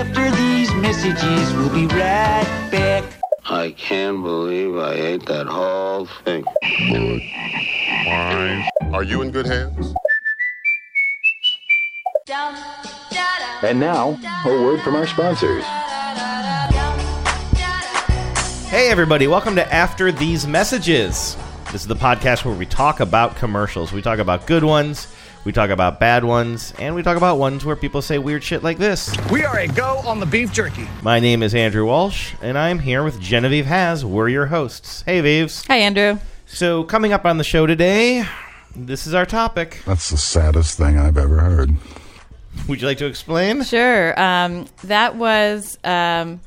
after these messages. We'll be right back. I can't believe I ate that whole thing. Are you in good hands? And now, a word from our sponsors. Hey, everybody, welcome to After These Messages. This is the podcast where we talk about commercials. We talk about good ones, we talk about bad ones, and we talk about ones where people say weird shit like this. We are a go on the beef jerky. My name is Andrew Walsh, and I'm here with Genevieve Has. We're your hosts. Hey, Vives. Hi, Andrew. So, coming up on the show today, this is our topic. That's the saddest thing I've ever heard. Would you like to explain? Sure. Um, that was um,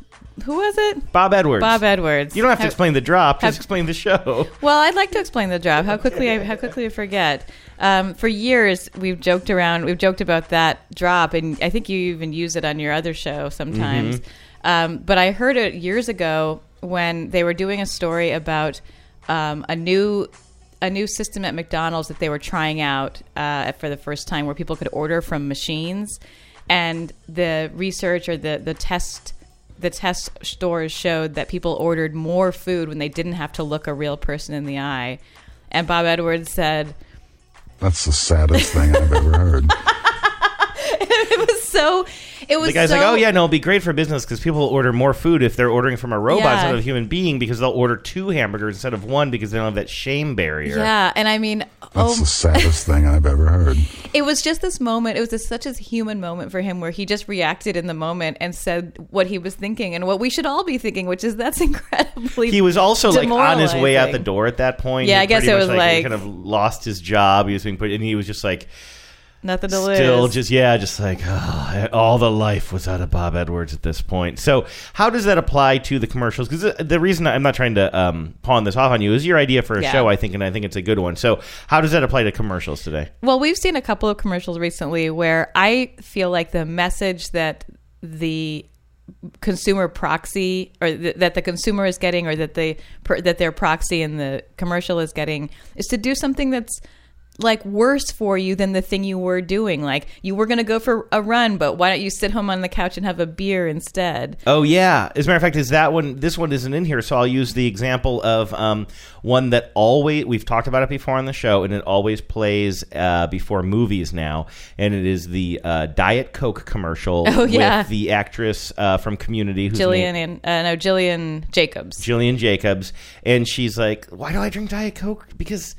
who was it? Bob Edwards. Bob Edwards. You don't have to How- explain the drop, just explain the show. Well, I'd like to explain the drop. How quickly I how quickly I forget. Um, for years, we've joked around. We've joked about that drop, and I think you even use it on your other show sometimes. Um, but I heard it years ago when they were doing a story about um, a new a new system at McDonald's that they were trying out uh, for the first time, where people could order from machines, and the research or the the test the test stores showed that people ordered more food when they didn't have to look a real person in the eye. And Bob Edwards said That's the saddest thing I've ever heard. it was so. It was The guy's so, like, oh, yeah, no, it'll be great for business because people will order more food if they're ordering from a robot Yeah. instead of a human being because they'll order two hamburgers instead of one because they don't have that shame barrier. Yeah, and I mean, That's oh, the saddest thing I've ever heard. it was just this moment. It was just such a human moment for him where he just reacted in the moment and said what he was thinking and what we should all be thinking, which is that's incredibly. He was also like on his way out the door at that point. Yeah, He I guess it much, was like- kind of lost his job. He was being put, and he was just like Nothing to lose. still just yeah, just like oh, all the life was out of Bob Edwards at this point. So how does that apply to the commercials? Because the, reason I'm not trying to um, pawn this off on you is your idea for a Yeah. show, I think, and I think it's a good one. So how does that apply to commercials today? Well, we've seen a couple of commercials recently where I feel like the message that the consumer proxy or th- that the consumer is getting or that they per- that their proxy in the commercial is getting is to do something that's like worse for you than the thing you were doing like you were going to go for a run but why don't you sit home on the couch and have a beer instead Oh yeah. As a matter of fact, is that one? This one isn't in here, so I'll use the example of um, one that always we've talked about it before on the show, and it always plays uh, before movies now, and it is the uh, Diet Coke commercial Oh, yeah. with the actress uh, from Community, who's Gillian named- and uh, no Gillian Jacobs Gillian Jacobs, and she's like, "Why do I drink Diet Coke? Because."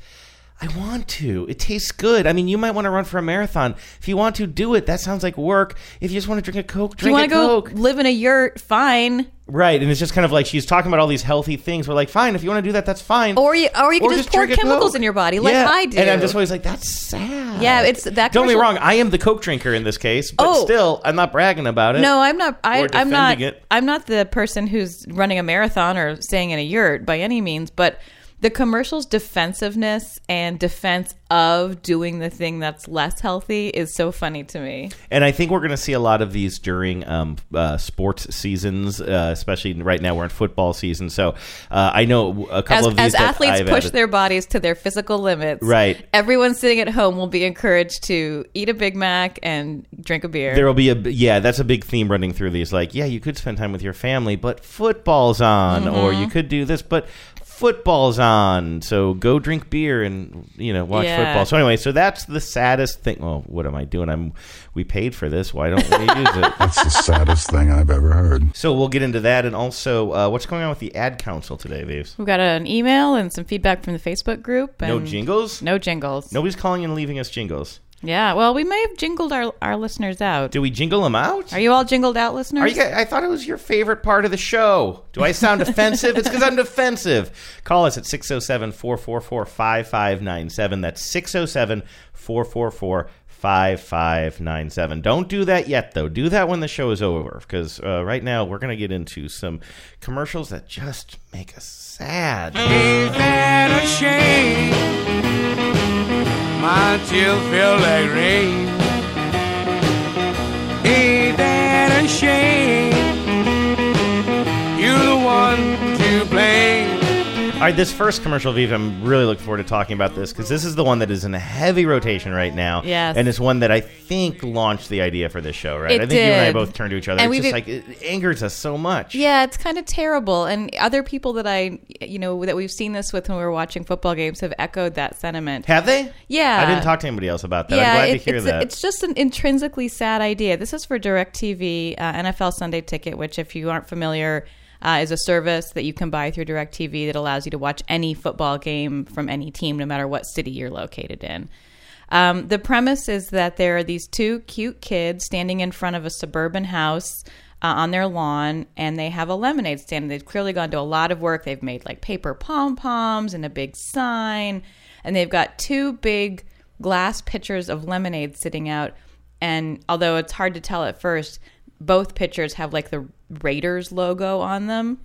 I want to. It tastes good. I mean, you might want to run for a marathon. If you want to, do it. That sounds like work. If you just want to drink a Coke, if you drink want to go Coke. live in a yurt fine Right, and it's just kind of like she's talking about all these healthy things. We're like, fine, if you want to do that, that's fine. Or you- or you can just pour drink chemicals in your body, like Yeah, I do. And I'm just always like, that's sad. Yeah, it's- that Don't get me wrong, I am the Coke drinker in this case, but Oh. still, I'm not bragging about it. No, I'm not. I, I'm not. it. I'm not the person who's running a marathon or staying in a yurt by any means. But the commercial's defensiveness and defense of doing the thing that's less healthy is so funny to me. And I think we're going to see a lot of these during um, uh, sports seasons, uh, especially right now we're in football season. So uh, I know a couple As, of these as athletes push added- their bodies to their physical limits, Right. Everyone sitting at home will be encouraged to eat a Big Mac and drink a beer. There will be a yeah, that's a big theme running through these. Like, yeah, you could spend time with your family, but football's on, or Mm-hmm. you could do this, but football's on. So go drink beer and you know watch Yeah. football. So anyway, so that's the saddest thing. Well, what am I doing? I'm we paid for this. Why don't we use it? That's the saddest thing I've ever heard. So we'll get into that, and also uh, what's going on with the ad council today, Vives? We've got an email and some feedback from the Facebook group. No jingles. No jingles. Nobody's calling and leaving us jingles. Yeah, well, we may have jingled our, our listeners out. Do we jingle them out? Are you all jingled out, listeners? Are you guys, I thought it was your favorite part of the show. Do I sound offensive? It's because I'm defensive. Call us at 607 444 5597. That's 607 444 5597. Don't do that yet, though. Do that when the show is over because uh, right now we're going to get into some commercials that just make us sad. Ain't that a shame? My tears feel like rain. All right, this first commercial, Viv, I'm really looking forward to talking about this because this is the one that is in a heavy rotation right now. Yes. And it's one that I think launched the idea for this show, right? It I think you and I both turned to each other. And it's just like, it angers us so much. Yeah, it's kind of terrible. And other people that I, you know, that we've seen this with when we were watching football games have echoed that sentiment. Have they? Yeah. I didn't talk to anybody else about that. yeah, I'm glad it- to hear it's, that. it's just an intrinsically sad idea. This is for DirecTV, uh, NFL Sunday Ticket, which, if you aren't familiar, uh, is a service that you can buy through DirecTV that allows you to watch any football game from any team, no matter what city you're located in. Um, the premise is that there are these two cute kids standing in front of a suburban house uh, on their lawn, and they have a lemonade stand. They've clearly gone to a lot of work. They've made like paper pom poms and a big sign, and they've got two big glass pitchers of lemonade sitting out. And although it's hard to tell at first, both pitchers have like the Raiders logo on them.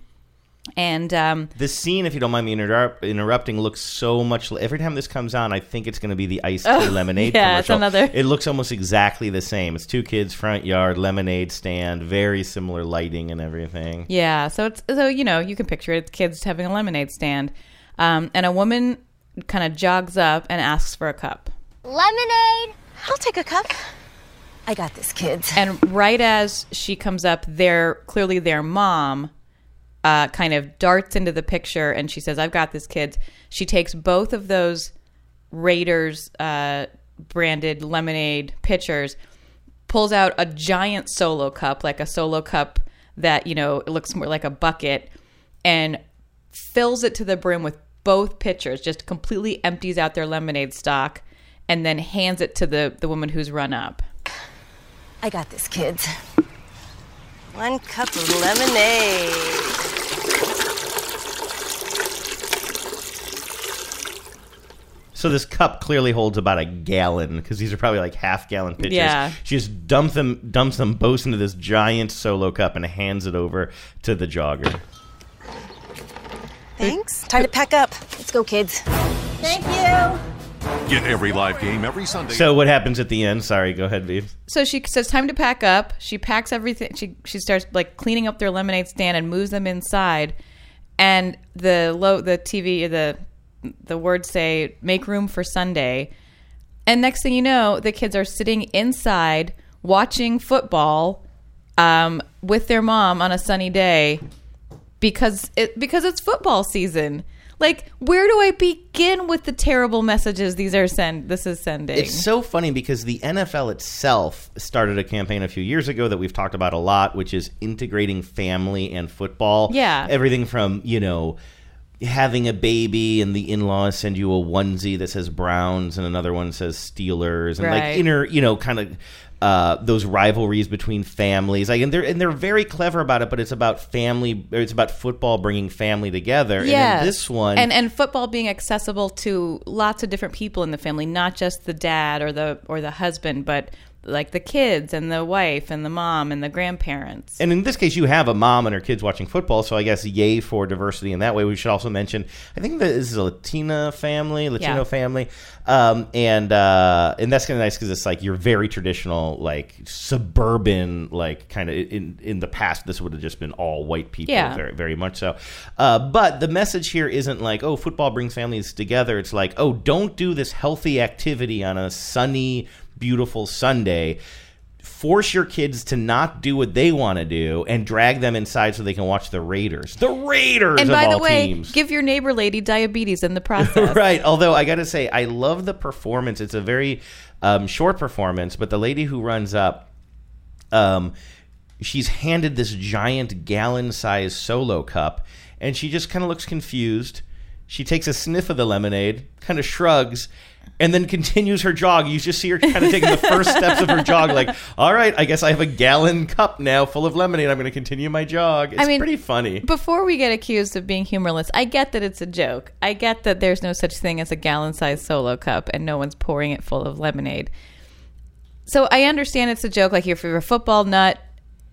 And um, This scene, if you don't mind me interrupt, interrupting, looks so much. Every time this comes on, I think it's going to be the iced tea lemonade Oh, yeah, it's commercial. another- It looks almost exactly the same. It's two kids, front yard, lemonade stand, very similar lighting and everything. Yeah, so it's so you know you can picture it. It's kids having a lemonade stand, um, and a woman kind of jogs up and asks for a cup. Lemonade. I'll take a cup. I got this, kids. And right as she comes up, their clearly their mom uh, kind of darts into the picture, and she says, "I've got this, kids." She takes both of those Raiders uh, branded lemonade pitchers, pulls out a giant solo cup, like a solo cup that you know it looks more like a bucket, and fills it to the brim with both pitchers. Just completely empties out their lemonade stock, and then hands it to the the woman who's run up. I got this, kids. One cup of lemonade. So this cup clearly holds about a gallon because these are probably like half gallon pitchers. Yeah. She just dumps them, dumps them both into this giant solo cup and hands it over to the jogger. Thanks. Time to pack up. Let's go, kids. Thank you. Get every live game every Sunday. So what happens at the end? Sorry, go ahead, Viv. So she says, "Time to pack up." She packs everything. She she starts like cleaning up their lemonade stand and moves them inside. And the low the TV the the words say, "Make room for Sunday." And next thing you know, the kids are sitting inside watching football um, with their mom on a sunny day because it because it's football season. Like, where do I begin with the terrible messages these are send? This is sending. It's so funny because the NFL itself started a campaign a few years ago that we've talked about a lot, which is integrating family and football. Yeah. Everything from, you know, having a baby and the in-laws send you a onesie that says Browns and another one says Steelers and like inner, you know, kind of uh, those rivalries between families. Like, and they're and they're very clever about it, but it's about family. It's about football bringing family together. And this one, and and football being accessible to lots of different people in the family, not just the dad or the or the husband, but like the kids and the wife and the mom and the grandparents. And in this case, you have a mom and her kids watching football, so I guess yay for diversity in that way. We should also mention, I think this is a Latina family, Latino Yeah. family, um, and uh, and that's kind of nice because it's like you're very traditional, like suburban, like kind of in in the past. This would have just been all white people, Yeah. very very much so. Uh, but the message here isn't like, oh, football brings families together. It's like, oh, don't do this healthy activity on a sunny, beautiful Sunday force your kids to not do what they want to do and drag them inside so they can watch the Raiders. The Raiders and of by the way, teams. give your neighbor lady diabetes in the process. right. Although I got to say, I love the performance. It's a very um, short performance, but the lady who runs up, um, she's handed this giant gallon-sized solo cup, and she just kind of looks confused. She takes a sniff of the lemonade, kind of shrugs, and then continues her jog. You just see her kind of taking the first steps of her jog, like, "All right, I guess I have a gallon cup now full of lemonade. I'm going to continue my jog." It's I mean, pretty funny. Before we get accused of being humorless, I get that it's a joke. I get that there's no such thing as a gallon sized solo cup and no one's pouring it full of lemonade. So I understand it's a joke. Like if you're a football nut,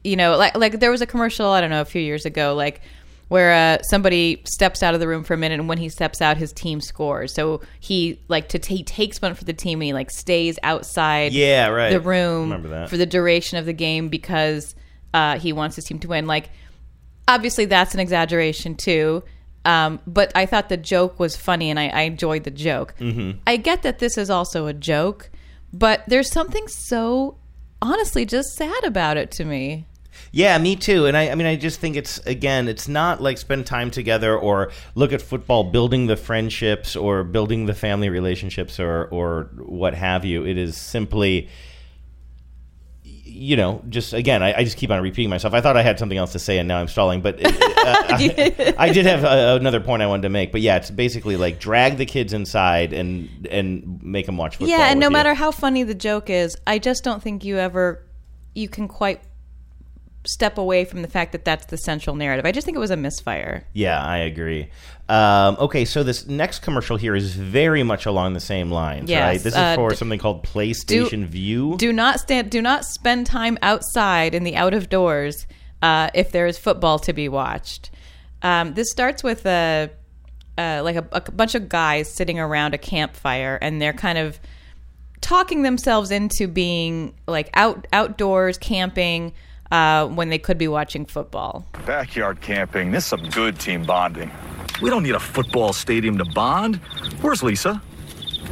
you know, like like there was a commercial I don't know a few years ago, like where uh, somebody steps out of the room for a minute, and when he steps out, his team scores. So he like to he takes one for the team, and he like stays outside Yeah, right. the room for the duration of the game because uh, he wants his team to win. Like obviously that's an exaggeration too. Um, but I thought the joke was funny, and I, I enjoyed the joke. Mhm. I get that this is also a joke, but there's something so honestly just sad about it to me. Yeah, me too. And I, I mean, I just think it's again, it's not like spend time together or look at football, building the friendships or building the family relationships or or what have you. It is simply, you know, just again, I, I just keep on repeating myself. I thought I had something else to say, and now I'm stalling. But uh, I, I did have uh another point I wanted to make. But yeah, it's basically like drag the kids inside and and make them watch football. yeah, and no you. matter how funny the joke is, I just don't think you ever you can quite step away from the fact that that's the central narrative. I just think it was a misfire. Yeah, I agree. Um, okay, so this next commercial here is very much along the same lines, Yes, right? This is uh, for d- something called PlayStation Vue. Do not stand. Do not spend time outside in the out of doors uh, if there is football to be watched. Um, this starts with a uh, like a, a bunch of guys sitting around a campfire, and they're kind of talking themselves into being like out outdoors camping uh, when they could be watching football. Backyard camping. This is some good team bonding. We don't need a football stadium to bond. Where's Lisa?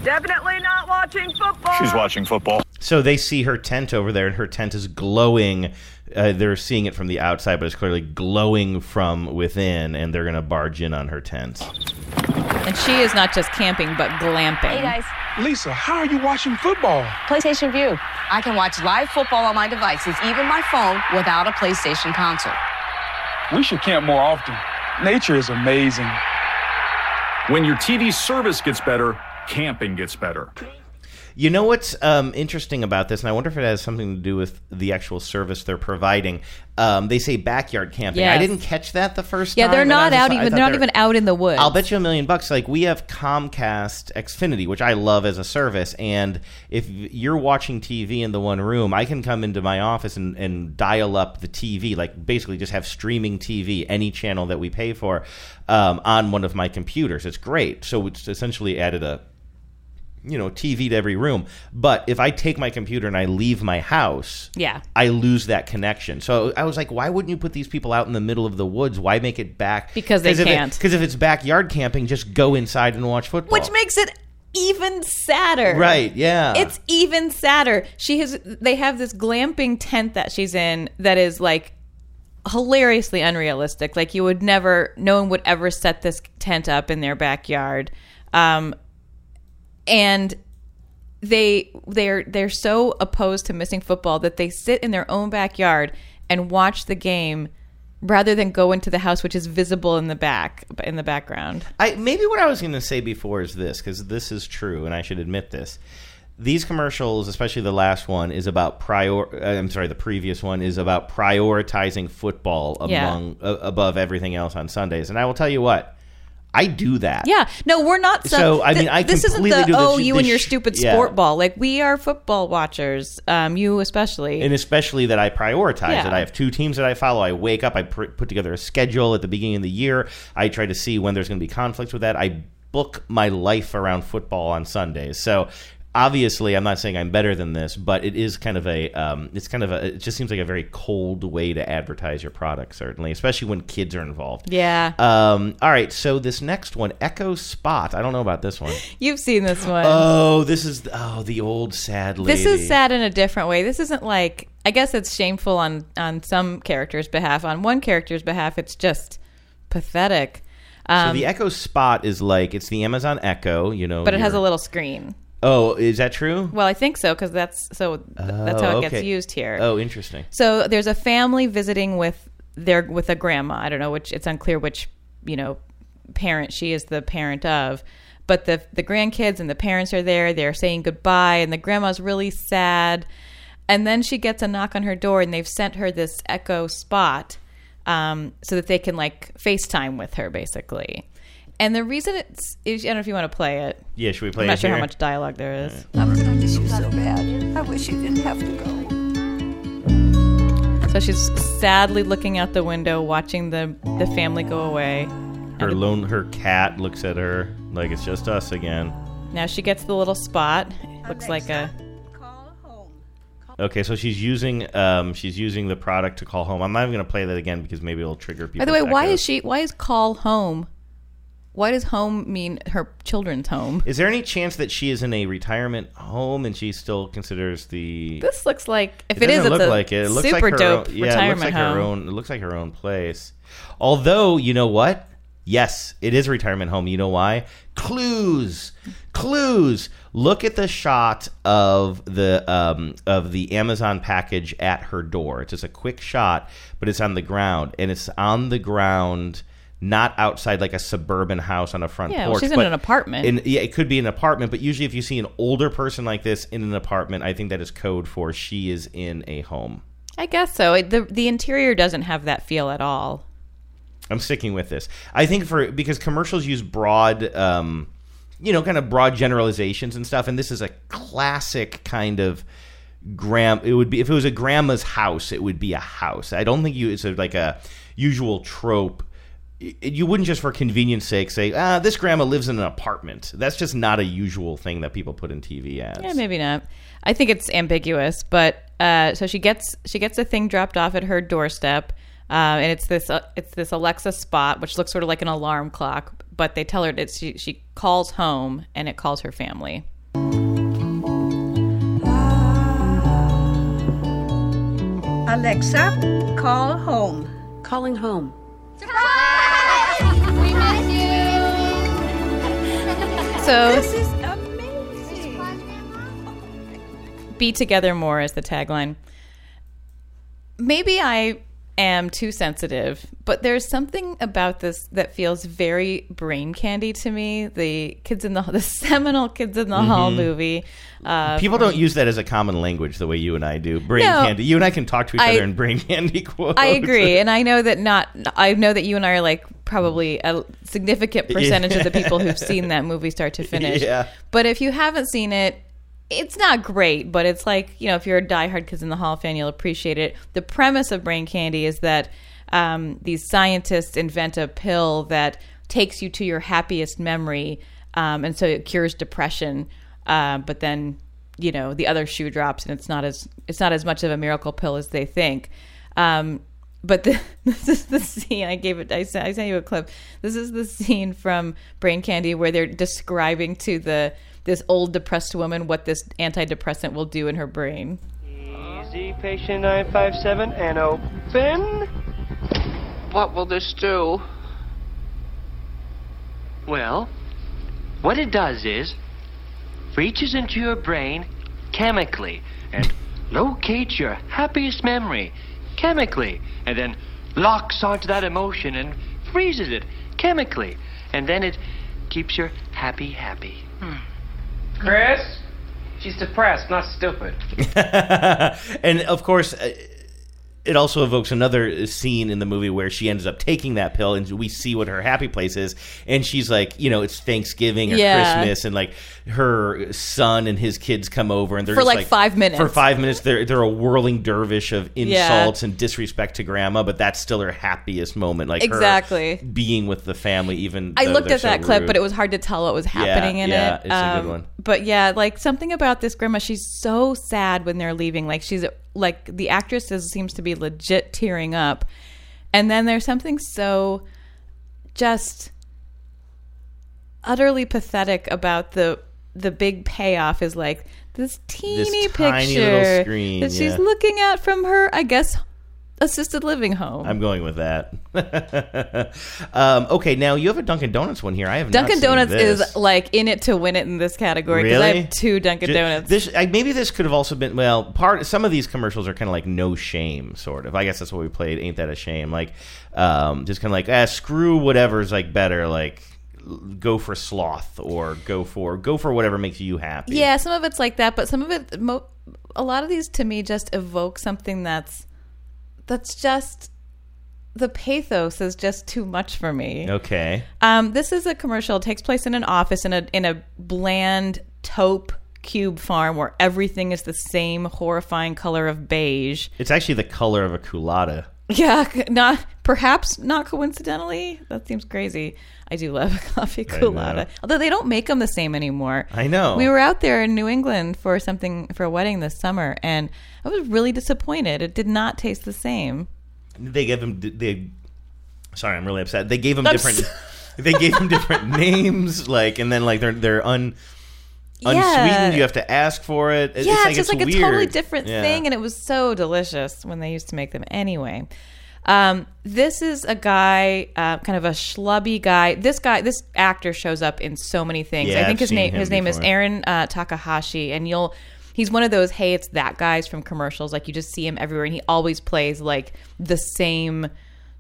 Definitely not watching football. She's watching football. So they see her tent over there, and her tent is glowing. Uh, they're seeing it from the outside, but it's clearly glowing from within, and they're going to barge in on her tent. And she is not just camping, but glamping. Hey guys, Lisa, how are you watching football? PlayStation Vue. I can watch live football on my devices, even my phone, without a PlayStation console. We should camp more often. Nature is amazing. When your TV service gets better, camping gets better. You know what's um, interesting about this, and I wonder if it has something to do with the actual service they're providing. Um, they say backyard camping. I didn't catch that the first Yeah, time. Yeah, they're not out just- even. They're not they were- even out in the woods. I'll bet you a million bucks. Like we have Comcast Xfinity, which I love as a service, and if you're watching TV in the one room, I can come into my office and, and dial up the TV, like basically just have streaming TV, any channel that we pay for, um, on one of my computers. It's great. So it's essentially added a you know TV to every room. But if I take my computer and I leave my house, Yeah. I lose that connection. So I was like, why wouldn't you put these people out in the middle of the woods? Why make it back? Because they can't. Because if it's backyard camping, just go inside and watch football. Which makes it even sadder. Right, yeah. It's even sadder. She has they have this glamping tent that she's in that is like hilariously unrealistic. Like you would never no one would ever set this tent up in their backyard. Um and they they're they're so opposed to missing football that they sit in their own backyard and watch the game rather than go into the house which is visible in the back in the background. I maybe what I was going to say before is this because this is true, and I should admit this. These commercials, especially the last one, is about prior. uh, I'm sorry, the previous one is about prioritizing football Yeah. among uh, above everything else on Sundays. And I will tell you what, I do that. Yeah, no, we're not. So, So, I mean, I this isn't the this- oh, you and your stupid yeah. sport ball. Like we are football watchers. Um, you especially. and especially that I prioritize Yeah. it. I have two teams that I follow. I wake up, I pr- put together a schedule at the beginning of the year. I try to see when there's going to be conflicts with that. I book my life around football on Sundays. So obviously, I'm not saying I'm better than this, but it is kind of a, um, it's kind of a, it just seems like a very cold way to advertise your product, certainly, especially when kids are involved. Yeah. Um, all right. So this next one, Echo Spot. I don't know about this one. You've seen this one. Oh, this is oh the old sad lady. this is sad in a different way. This isn't like I guess it's shameful on on some characters' behalf. On one character's behalf, it's just pathetic. Um, so the Echo Spot is like it's the Amazon Echo, you know, but it has a little screen. Oh, is that true? Well, I think so because that's so th- that's how Oh, it gets used here. Oh, interesting. So there's a family visiting with their with a grandma. I don't know which. It's unclear which you know parent she is the parent of. But the the grandkids and the parents are there. They're saying goodbye, and the grandma's really sad. And then she gets a knock on her door, and they've sent her this Echo Spot um, so that they can like FaceTime with her, basically. And the reason it's I don't know if you want to play it. Yeah, should we play it? I'm not it sure how much dialogue there is. I'm gonna miss you so bad. I wish you didn't have to go. So she's sadly looking out the window, watching the the family go away. Her lone her cat looks at her like it's just us again. Now she gets the little spot. Looks like a Okay, so she's using um she's using the product to call home. I'm not even gonna play that again because maybe it'll trigger people. By the way, why echo. is she? Why is call home why does home mean her children's home? Is there any chance that she is in a retirement home and she still considers the? This looks like if it, it is, look a like it. It looks super like her dope own, yeah, retirement it looks like home. her own. It looks like her own place. Although you know what? Yes, it is a retirement home. You know why? Clues, clues. Look at the shot of the um, of the Amazon package at her door. It's just a quick shot, but it's on the ground, and it's on the ground, not outside like a suburban house on a front Yeah, porch. well, she's in an apartment. in- yeah, it could be an apartment, but usually if you see an older person like this in an apartment, I think that is code for she is in a home. I guess so. The the interior doesn't have that feel at all. I'm sticking with this. I think for because commercials use broad, um, you know, kind of broad generalizations and stuff, and this is a classic kind of gram. It would be if it was a grandma's house, it would be a house. I don't think you it's a, like a usual trope. Y- You wouldn't just for convenience sake say, ah, this grandma lives in an apartment. That's just not a usual thing that people put in TV ads. Yeah, maybe not. I think it's ambiguous, but uh, so she gets she gets a thing dropped off at her doorstep, uh, and it's this uh, it's this Alexa spot, which looks sort of like an alarm clock. But they tell her that she she calls home, and it calls her family. Alexa, call home. Calling home. So This is amazing. "Be together more" is the tagline. Maybe I am too sensitive, but there's something about this that feels very brain candy to me. The kids in the the seminal kids in the hall Mhm. movie. Uh, People don't use that as a common language the way you and I do. Brain No. candy. You and I can talk to each I- other in brain candy quotes. I agree, and I know that not. I know that you and I are like probably a significant percentage of the people who've seen that movie start to finish. Yeah. But if you haven't seen it, it's not great. But it's like you know, if you're a diehard Kids in the Hall fan, you'll appreciate it. The premise of Brain Candy is that um, these scientists invent a pill that takes you to your happiest memory, um, and so it cures depression. Uh, but then you know the other shoe drops, and it's not as it's not as much of a miracle pill as they think. Um, but the, this is the scene I gave it. I sent, I sent you a clip. This is the scene from Brain Candy where they're describing to the this old depressed woman what this antidepressant will do in her brain. Easy, patient 957, and open. What will this do? Well, what it does is reaches into your brain chemically and locates your happiest memory chemically and then locks onto that emotion and freezes it chemically and then it keeps your happy happy. Hmm. Chris? She's depressed, not stupid. and of course, uh, it also evokes another scene in the movie where she ends up taking that pill, and we see what her happy place is. And she's like, you know, it's Thanksgiving or Yeah. Christmas, and like her son and his kids come over, and they're For, just, like, five minutes. For five minutes, they're they're a whirling dervish of Yeah. insults and disrespect to grandma, but that's still her happiest moment, like her Exactly. being with the family. Even I looked at that so clip, but it was hard to tell what was happening in yeah, it. Yeah, it's a good Um, one. But yeah, like something about this grandma, she's so sad when they're leaving. Like she's like the actress is, seems to be legit tearing up, and then there's something so just utterly pathetic about the the big payoff is like this teeny tiny picture screen, that she's looking at from her, I guess, assisted living home. I'm going with that. um, okay, now you have a Dunkin' Donuts one here. I have Dunkin' Donuts this. is like in it to win it in this category because I Really? have two Dunkin' Donuts. This I, maybe this could have also been well part. Some of these commercials are kind of like no shame, sort of. I guess that's what we played. Ain't that a shame? Like, um, just kind of like ah, screw whatever's like better. Like, go for sloth or go for go for whatever makes you happy. Yeah, some of it's like that, but some of it, mo- a lot of these to me just evoke something that's that's just the pathos is just too much for me. Okay. Um, this is a commercial. It takes place in an office in a in a bland taupe cube farm where everything is the same horrifying color of beige. It's actually the color of a Coolatta. Yeah, not perhaps not coincidentally. That seems crazy. I do love a coffee Coolatta, although they don't make them the same anymore. I know. We were out there in New England for something for a wedding this summer, and I was really disappointed. It did not taste the same. They gave them they. Sorry, I'm really upset. They gave them I'm different. they gave them different names, like, and then like they're they're un. Unsweetened. You have to ask for it. It's yeah, like, it's just like weird. a totally different Yeah. thing, and it was so delicious when they used to make them. Anyway, um, this is a guy, uh, kind of a schlubby guy. This guy, this actor shows up in so many things. Yeah, I think I've his name his name is. Aaron uh, Takahashi, and you'll. He's one of those hey, it's that guys from commercials. Like you just see him everywhere, and he always plays like the same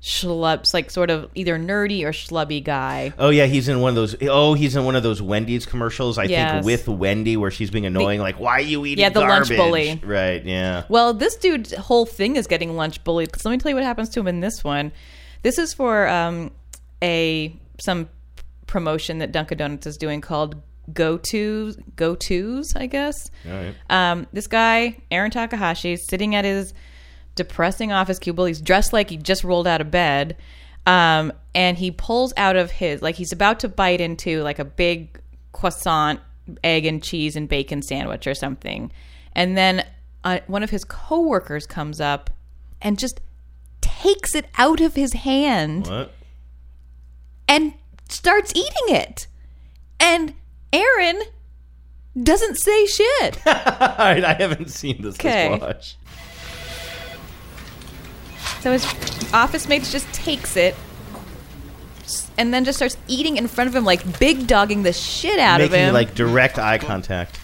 schlubs, like sort of either nerdy or schlubby guy. Oh yeah, he's in one of those. Oh, he's in one of those Wendy's commercials. I Yes. think with Wendy, where she's being annoying, like, "Why are you eating?" Yeah, the lunch bully. Right? Yeah. Well, this dude's whole thing is getting lunch bullied. 'Cause let me tell you what happens to him in this one. This is for um, a some promotion that Dunkin' Donuts is doing called Go Tos, Go Tos, I guess. Right. Um, this guy, Aaron Takahashi, is sitting at his depressing office cubicle. He's dressed like he just rolled out of bed. Um, and he pulls out of his, like he's about to bite into like a big croissant, egg and cheese and bacon sandwich or something. And then uh, one of his coworkers comes up and just takes it out of his hand What? and starts eating it. And Aaron doesn't say shit. All right, I haven't seen this. Let's watch. So his office mate just takes it and then just starts eating in front of him, like big dogging the shit out of Making him. like direct eye contact.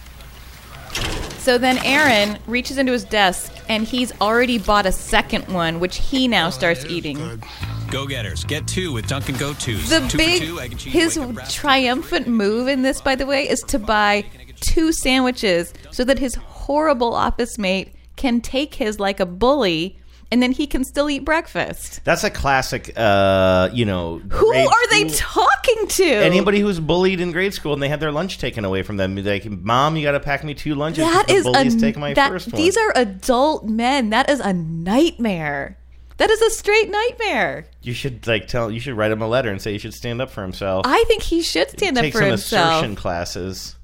so then Aaron reaches into his desk and he's already bought a second one, which he now oh, starts eating. Go getters. Get two with Dunkin' Go Twos. The two big, two, cheese, his wake up wrap. triumphant move in this, by the way, is to buy two sandwiches so that his horrible office mate can take his like a bully and then he can still eat breakfast. That's a classic. Uh, you know, Who are they school- talking to? Anybody who was bullied in grade school and they had their lunch taken away from them, like, "Mom, you got to pack me two lunches. That is bullies a take my that, first one." These are adult men. That is a nightmare. That is a straight nightmare. You should like tell. You should write him a letter and say he should stand up for himself. I think he should stand up for himself. Take some assertion classes.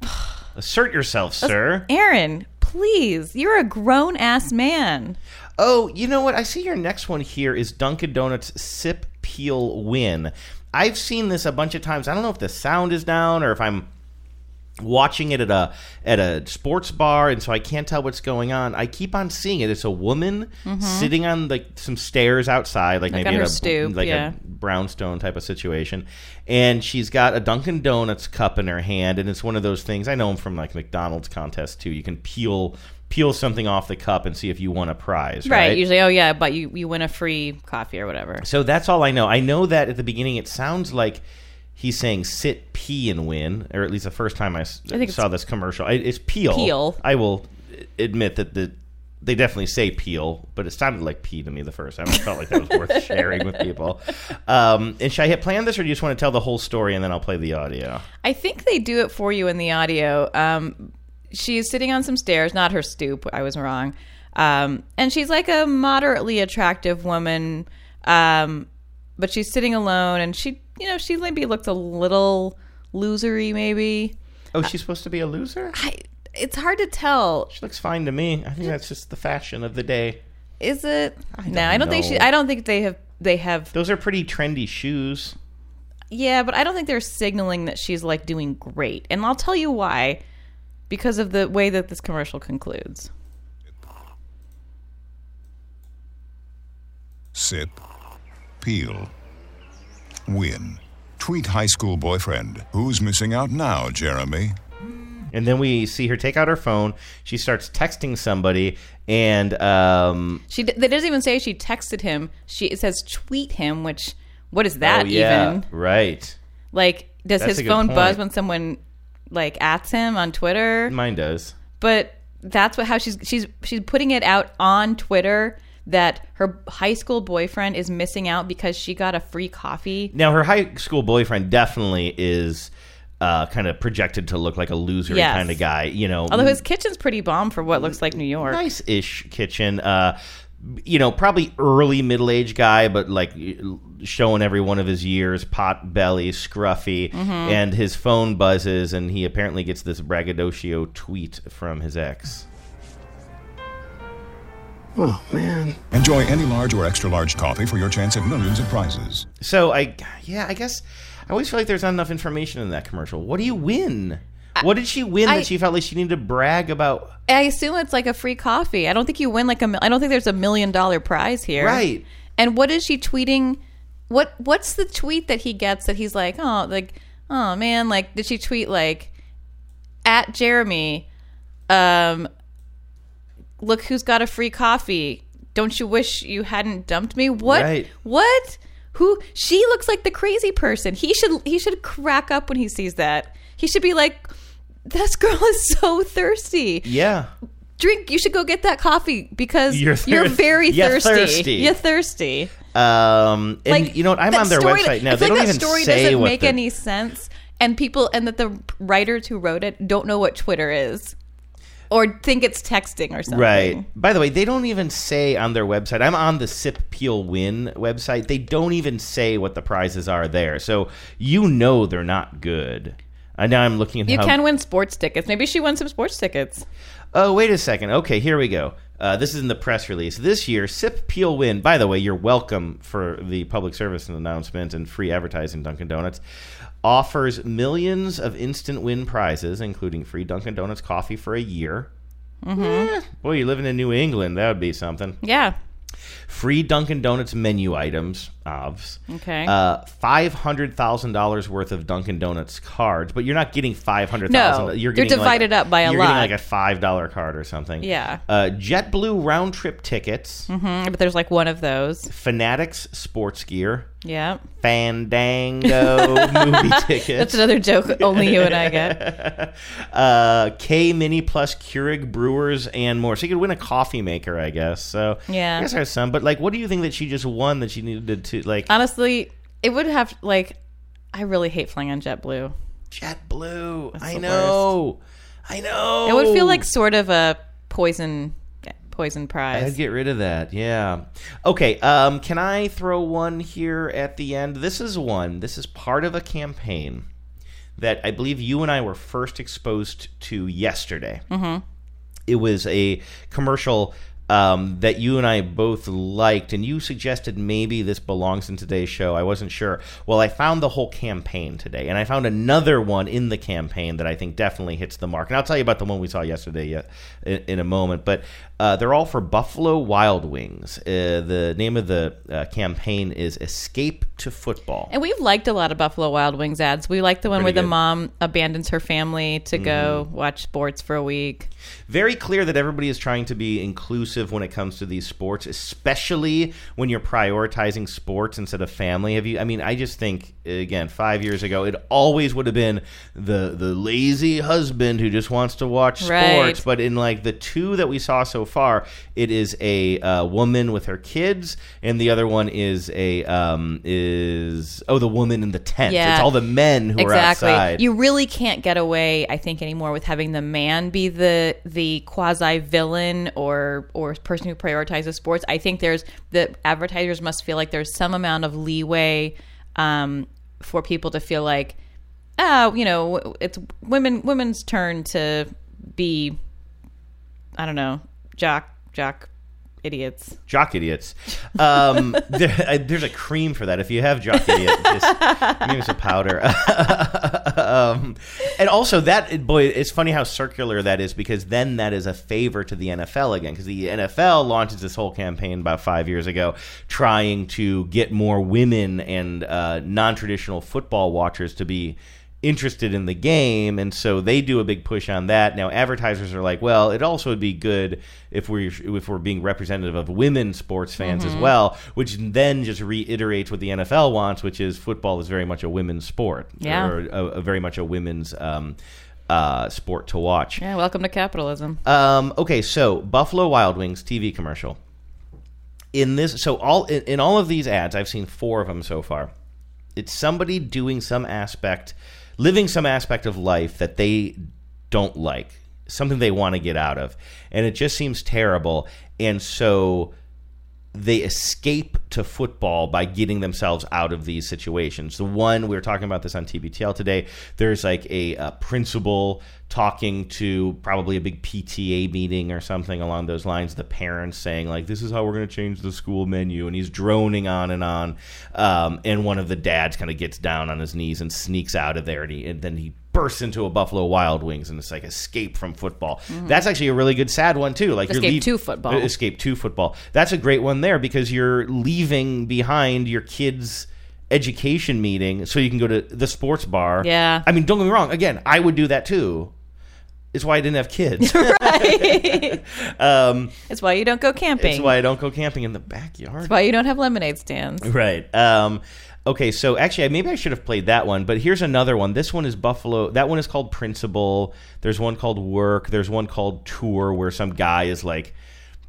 Assert yourself, sir. Aaron, please. You're a grown ass man. Oh, you know what? I see your next one here is Dunkin' Donuts Sip Peel Win. I've seen this a bunch of times. I don't know if the sound is down or if I'm watching it at a at a sports bar and so I can't tell what's going on. I keep on seeing it. It's a woman Mhm. sitting on like some stairs outside, like, Like maybe on her a stoop, like yeah. a brownstone type of situation. And she's got a Dunkin' Donuts cup in her hand and it's one of those things I know them from like McDonald's contests too. You can peel peel something off the cup and see if you won a prize, Right. right? Usually, oh yeah, but you, you win a free coffee or whatever. So that's all I know. I know that at the beginning it sounds like he's saying sit, pee, and win, or at least the first time I, s- I think saw this commercial. I, it's peel. Peel. I will admit that the they definitely say peel, but it sounded like pee to me the first time. I felt like that was worth sharing with people. Um, and should I hit play on this, or do you just want to tell the whole story and then I'll play the audio? I think they do it for you in the audio. Um, she's sitting on some stairs, not her stoop. I was wrong. Um, and she's like a moderately attractive woman, um, but she's sitting alone, and she, you know, she maybe looks a little losery, maybe. Oh, she's supposed to be a loser. I, it's hard to tell. She looks fine to me. I think that's just the fashion of the day. Is it? I no, I don't think she. I don't think they have. They have. Those are pretty trendy shoes. Yeah, but I don't think they're signaling that she's like doing great, and I'll tell you why. Because of the way that this commercial concludes. Sip. Peel. Win. Tweet high school boyfriend. Who's missing out now, Jeremy? And then we see her take out her phone. She starts texting somebody, and um, She d- that doesn't even say she texted him. She it says tweet him, which what is that oh, yeah, even? right? Like, does That's his a good phone buzz when someone like ats him on Twitter? Mine does. But that's what how she's she's she's putting it out on Twitter that her high school boyfriend is missing out because she got a free coffee. Now, her high school boyfriend definitely is uh, kind of projected to look like a loser Yes. kind of guy. You know, Although his kitchen's pretty bomb for what looks like New York. nice-ish kitchen. Uh, you know, probably early middle-aged guy, but like showing every one of his years, pot belly, scruffy, Mhm. and his phone buzzes, and he apparently gets this braggadocio tweet from his ex. Oh, man. Enjoy any large or extra large coffee for your chance at millions of prizes. So I, yeah, I guess I always feel like there's not enough information in that commercial. What do you win? What did she win I- that she felt like she needed to brag about? I assume it's like a free coffee. I don't think you win like a. mil- I don't think there's a million dollar prize here. Right. And what is she tweeting? What What's the tweet that he gets that he's like, oh, like, oh man, like, did she tweet like, at Jeremy, um, look who's got a free coffee. Don't you wish you hadn't dumped me? What? Right. What? Who? She looks like the crazy person. He should. He should crack up when he sees that. He should be like, this girl is so thirsty Yeah. drink you should go get that coffee because You're you're, very you're thirsty. thirsty. You're thirsty. Um, and Like you know what? I'm on their story- website now. They feel don't like that even story say doesn't what make the- any sense, and people and that the writers who wrote it don't know what Twitter is, or think it's texting or something. Right. By the way, they don't even say on their website. I'm on the Sip Peel Win website. They don't even say what the prizes are there. So you know they're not good. And now I'm looking at You how- can win sports tickets. Maybe she won some sports tickets. Oh, wait a second. Okay, here we go. Uh, this is in the press release. This year, Sip Peel Win. By the way, you're welcome for the public service announcement and free advertising. Dunkin' Donuts offers millions of instant win prizes, including free Dunkin' Donuts coffee for a year. Mm-hmm. Eh, boy, you're living in New England, that would be something. Yeah. Free Dunkin' Donuts menu items, OVs. Okay. Uh, five hundred thousand dollars worth of Dunkin' Donuts cards, but you're not getting five hundred thousand. No, you're getting like- divided up by a you're lot. getting like a five dollar card or something. Yeah. Uh, JetBlue round trip tickets, hmm But there's like one of those. Fanatics sports gear, Yeah. Fandango movie tickets. That's another joke only you and I get. uh, K Mini Plus Keurig Brewers and more. So you could win a coffee maker, I guess. So Yeah. I guess there's some. But like, what do you think that she just won that she needed to like? Honestly, it would have like. I really hate flying on JetBlue. JetBlue. That's I the know. I know. It would feel like sort of a poison poison prize. I'd get rid of that. Yeah. Okay. Um, can I throw one here at the end? This is one. This is part of a campaign that I believe you and I were first exposed to yesterday. Mhm. It was a commercial um, that you and I both liked, and you suggested maybe this belongs in today's show. I wasn't sure. Well, I found the whole campaign today, and I found another one in the campaign that I think definitely hits the mark. And I'll tell you about the one we saw yesterday uh, in, in a moment. But uh, they're all for Buffalo Wild Wings. Uh, the name of the uh, campaign is Escape to Football. And we've liked a lot of Buffalo Wild Wings ads. We like the one Pretty where the mom abandons her family to go watch sports for a week. very clear that everybody is trying to be inclusive when it comes to these sports, especially when you're prioritizing sports instead of family. Have you? I mean, I just think again, five years ago, it always would have been the the lazy husband who just wants to watch sports. Right. But in like the two that we saw so far, it is a uh, woman with her kids, and the other one is a um, is oh the woman in the tent. Yeah. It's all the men who exactly. are outside. You really can't get away, I think, anymore with having the man be the the quasi villain or or person who prioritizes sports. I think there's the advertisers must feel like there's some amount of leeway um, for people to feel like, oh, you know, it's women women's turn to be, I don't know, jock jock idiots. Jock idiots. Um, there, there's a cream for that. If you have jock idiot, just maybe some powder. um, and also that boy, it's funny how circular that is because then that is a favor to the NFL again because the NFL launches this whole campaign about five years ago, trying to get more women and uh, non-traditional football watchers to be interested in the game and so they do a big push on that now advertisers are like well it also would be good if we're if we're being representative of women sports fans as Mhm. well which then just reiterates what the NFL wants which is football is very much a women's sport Yeah. or a, a very much a women's um, uh, sport to watch Yeah, welcome to capitalism. um, okay, so Buffalo Wild Wings TV commercial. In this, so all in, in all of these ads, I've seen four of them so far. It's somebody doing some aspect, living some aspect of life that they don't like, something they want to get out of, and it just seems terrible. And so they escape to football by getting themselves out of these situations. The one we were talking about this on TBTL today. There's like a, uh principal talking to probably a big PTA meeting or something along those lines. The parents saying like, "This is how we're going to change the school menu," and he's droning on and on. Um, and one of the dads kind of gets down on his knees and sneaks out of there, and, he, and then he bursts into a Buffalo Wild Wings, and it's like escape from football. That's actually a really good sad one too. Like you're Escape leave- to football. uh, Escape to football. That's a great one there because you're leaving behind your kids' education meeting so you can go to the sports bar. Yeah. I mean, don't get me wrong. Again, I would do that too. It's why I didn't have kids. right. um, It's why you don't go camping. it's why I don't go camping in the backyard. It's why you don't have lemonade stands. Right. Um, okay, so actually, maybe I should have played that one, but here's another one. This one is Buffalo. That one is called Principal. There's one called Work. There's one called Tour, where some guy is like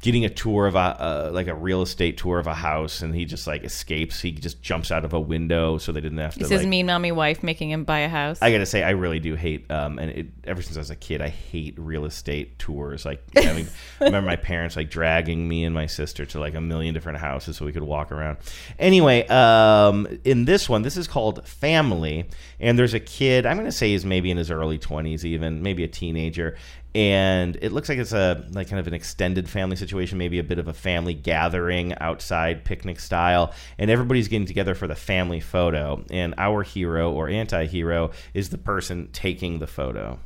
getting a tour of a uh, like a real estate tour of a house, and he just like escapes. He just jumps out of a window, so they didn't have to. It's his like, mean mommy wife making him buy a house. I gotta say, I really do hate, um, and it, ever since I was a kid, I hate real estate tours. Like, having, I remember my parents like dragging me and my sister to like a million different houses so we could walk around. Anyway, um, in this one, this is called Family, and there's a kid. I'm gonna say he's maybe in his early 20s, even maybe a teenager, and it looks like it's a like kind of an extended family situation, maybe a bit of a family gathering outside, picnic style, and everybody's getting together for the family photo. And our hero or anti-hero is the person taking the photo.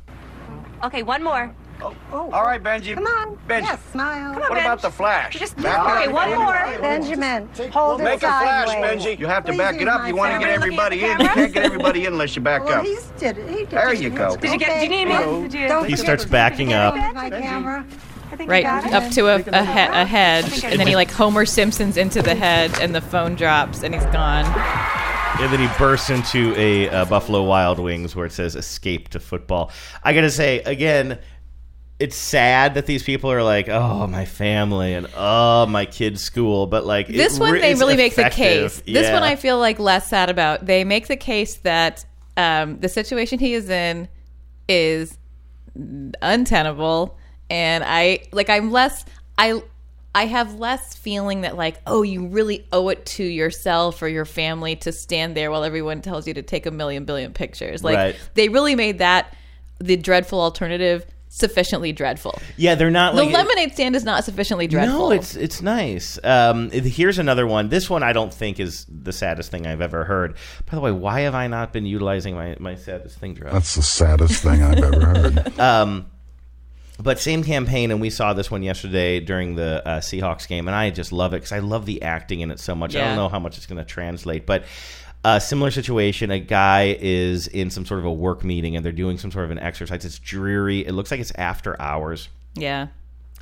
Okay, one more. Oh, oh. All right, Benji. Come on. Benji. Yes, smile. What about the flash? Just Back up. okay, one more. Benjamin, hold it Make it a flash, sideways. Benji. You have to Please back it up. You want to get everybody in. You can't get everybody in unless you back Well, up. he's did it. He did There you go. Did you get? Did you need me? Did you? Don't He starts backing up. my camera. Right you got it. up to a, a, he- a head, and then he like Homer Simpsons into the head, and the phone drops, and he's gone. And then he bursts into a uh, Buffalo Wild Wings where it says "Escape to Football." I gotta say again, it's sad that these people are like, "Oh, my family," and "Oh, my kid's school," but like This one re- they really make the case. This one I feel like less sad about. They make the case that um, the situation he is in is untenable, and I like I'm less I. I have less feeling that like, oh, you really owe it to yourself or your family to stand there while everyone tells you to take a million billion pictures. Like Right. they really made that the dreadful alternative sufficiently dreadful. Yeah, they're not The like lemonade stand is not sufficiently dreadful. No, it's it's nice. Um, it- here's another one. This one I don't think is the saddest thing I've ever heard. By the way, why have I not been utilizing my my saddest thing drop? That's the saddest thing I've ever heard. Um, but same campaign, and we saw this one yesterday during the uh, Seahawks game, and I just love it because I love the acting in it so much. I don't know how much it's going to translate, but a similar situation. A guy is in some sort of a work meeting, and they're doing some sort of an exercise. It's dreary. It looks like it's after hours, yeah.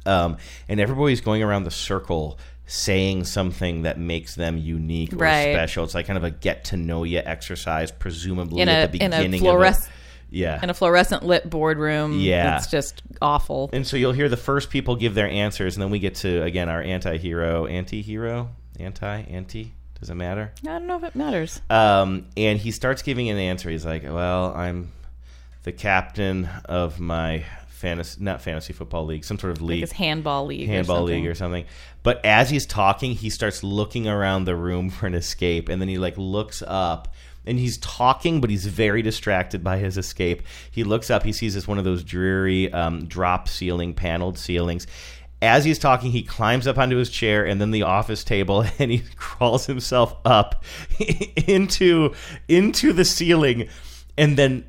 um, and everybody's going around the circle saying something that makes them unique or Right. special. It's like kind of a get to know you exercise, presumably In at a- the in a beginning fluores- of a yeah in a fluorescent lit boardroom. Yeah. it's just awful. And so you'll hear the first people give their answers, and then we get to again our anti-hero, anti-hero, anti, anti. Does it matter? I don't know if it matters. Um, and he starts giving an answer. He's like, "Well, I'm the captain of my fantasy, not fantasy football league, some sort of Like league, his handball league. handball something. league or something." But as he's talking, he starts looking around the room for an escape, and then he like looks up. And he's talking, but he's very distracted by his escape. He looks up. He sees this one of those dreary um, drop ceiling, paneled ceilings. As he's talking, he climbs up onto his chair and then the office table, and he crawls himself up into into the ceiling, and then